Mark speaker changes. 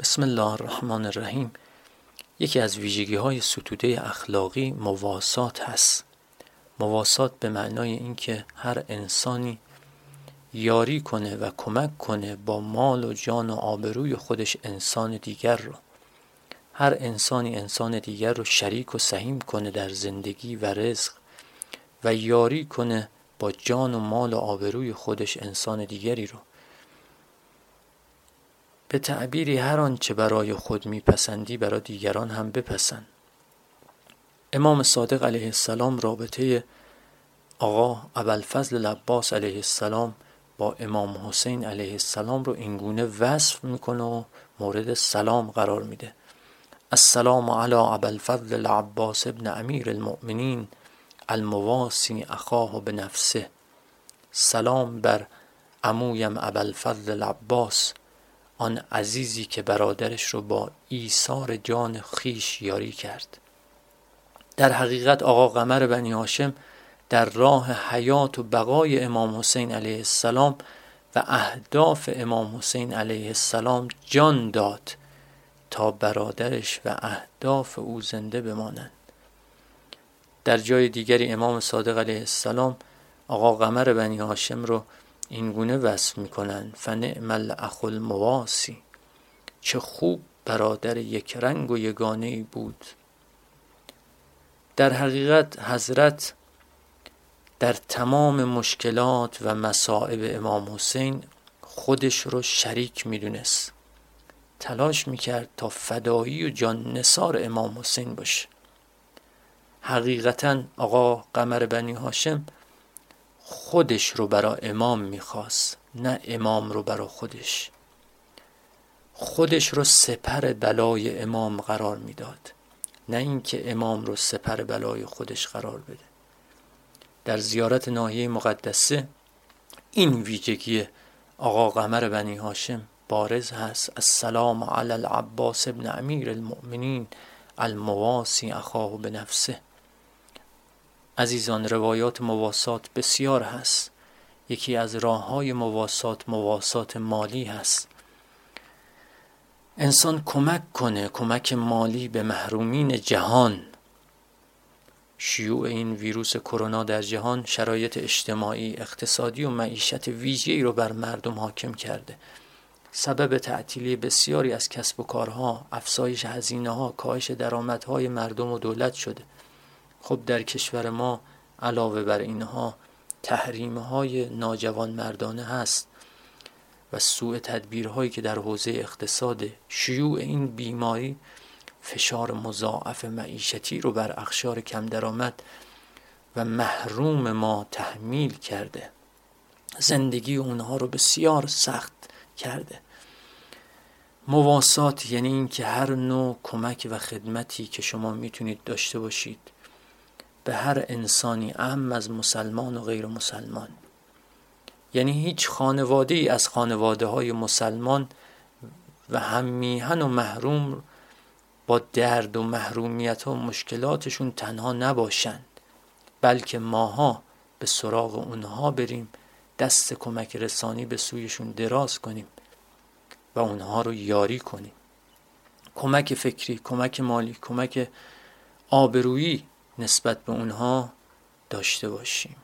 Speaker 1: بسم الله الرحمن الرحیم. یکی از ویژگی های ستوده اخلاقی مواسات هست. مواسات به معنای اینکه هر انسانی یاری کنه و کمک کنه با مال و جان و آبروی خودش انسان دیگر رو. هر انسانی انسان دیگر رو شریک و سهیم کنه در زندگی و رزق و یاری کنه با جان و مال و آبروی خودش انسان دیگری رو. به تعبیری هر آنچه برای خود میپسندی برای دیگران هم بپسند. امام صادق علیه السلام رابطه آقا ابوالفضل لباس علیه السلام با امام حسین علیه السلام رو اینگونه وصف می‌کنه و مورد سلام قرار میده. السلام علی ابوالفضل العباس ابن امیر المؤمنین المواسی اخاه به نفسه سلام بر امویم ابوالفضل العباس. آن عزیزی که برادرش رو با ایثار جان خیش یاری کرد. در حقیقت آقا قمر بنی هاشم در راه حیات و بقای امام حسین علیه السلام و اهداف امام حسین علیه السلام جان داد تا برادرش و اهداف او زنده بمانند. در جای دیگری امام صادق علیه السلام آقا قمر بنی هاشم رو این گونه وصف می‌کنن. فنعم الاخ المواسی چه خوب برادر یک رنگ و یگانه ای بود. در حقیقت حضرت در تمام مشکلات و مصائب امام حسین خودش رو شریک می‌دونست. تلاش می‌کرد تا فدایی و جان نصار امام حسین باشه. حقیقتا آقا قمر بنی هاشم خودش رو برا امام می‌خواست نه امام رو برا خودش. خودش رو سپر بلای امام قرار می‌داد نه اینکه امام رو سپر بلای خودش قرار بده. در زیارت ناحیه مقدسه این ویژگی آقا قمر بنی هاشم بارز هست. السلام علی العباس ابن امیر المؤمنین المواسی اخاه به نفسه عزیزان روایات مواسات بسیار هست. یکی از راه های مواسات مواسات مالی هست. انسان کمک کنه کمک مالی به محرومین جهان. شیوع این ویروس کرونا در جهان شرایط اجتماعی اقتصادی و معیشت ویژه‌ای رو بر مردم حاکم کرده. سبب تعطیلی بسیاری از کسب و کارها افزایش هزینه ها کاهش درآمدهای مردم و دولت شده. خب در کشور ما علاوه بر اینها تحریم های ناجوان مردانه هست و سوء تدبیرهایی که در حوزه اقتصاد شیوع این بیماری فشار مضاعف معیشتی رو بر اخشار کم درآمد و محروم ما تحمیل کرده. زندگی اونها رو بسیار سخت کرده. مواسات یعنی اینکه هر نوع کمک و خدمتی که شما می‌تونید داشته باشید به هر انسانی اهم از مسلمان و غیر مسلمان. یعنی هیچ خانواده ای از خانواده های مسلمان و هم میهن و محروم با درد و محرومیت و مشکلاتشون تنها نباشند بلکه ماها به سراغ اونها بریم دست کمک رسانی به سویشون دراز کنیم و اونها رو یاری کنیم. کمک فکری، کمک مالی، کمک آبرویی نسبت به اونها داشته باشیم.